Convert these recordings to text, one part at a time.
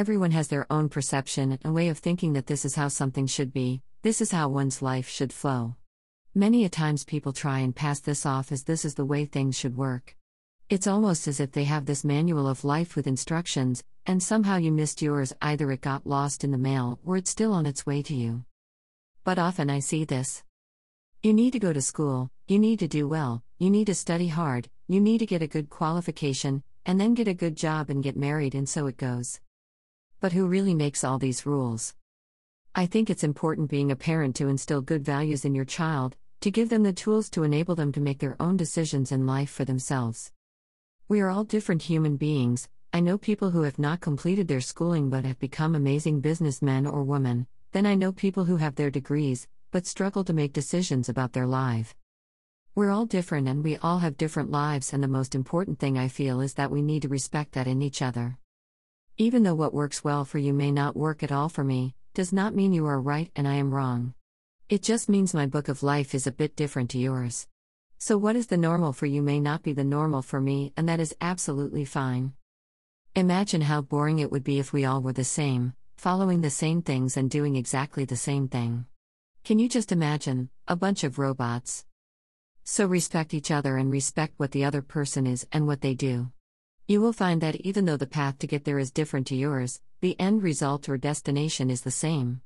Everyone has their own perception and way of thinking that this is how something should be, this is how one's life should flow. Many a times people try and pass this off as this is the way things should work. It's almost as if they have this manual of life with instructions, and somehow you missed yours, either it got lost in the mail or it's still on its way to you. But often I see this. You need to go to school, you need to do well, you need to study hard, you need to get a good qualification, and then get a good job and get married, and so it goes. But who really makes all these rules? I think it's important being a parent to instill good values in your child, to give them the tools to enable them to make their own decisions in life for themselves. We are all different human beings. I know people who have not completed their schooling but have become amazing businessmen or women. Then I know people who have their degrees but struggle to make decisions about their life. We're all different and we all have different lives, and the most important thing I feel is that we need to respect that in each other. Even though what works well for you may not work at all for me, does not mean you are right and I am wrong. It just means my book of life is a bit different to yours. So, what is the normal for you may not be the normal for me, and that is absolutely fine. Imagine how boring it would be if we all were the same, following the same things and doing exactly the same thing. Can you just imagine a bunch of robots? So, respect each other and respect what the other person is and what they do. You will find that even though the path to get there is different to yours, the end result or destination is the same.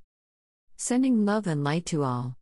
Sending love and light to all.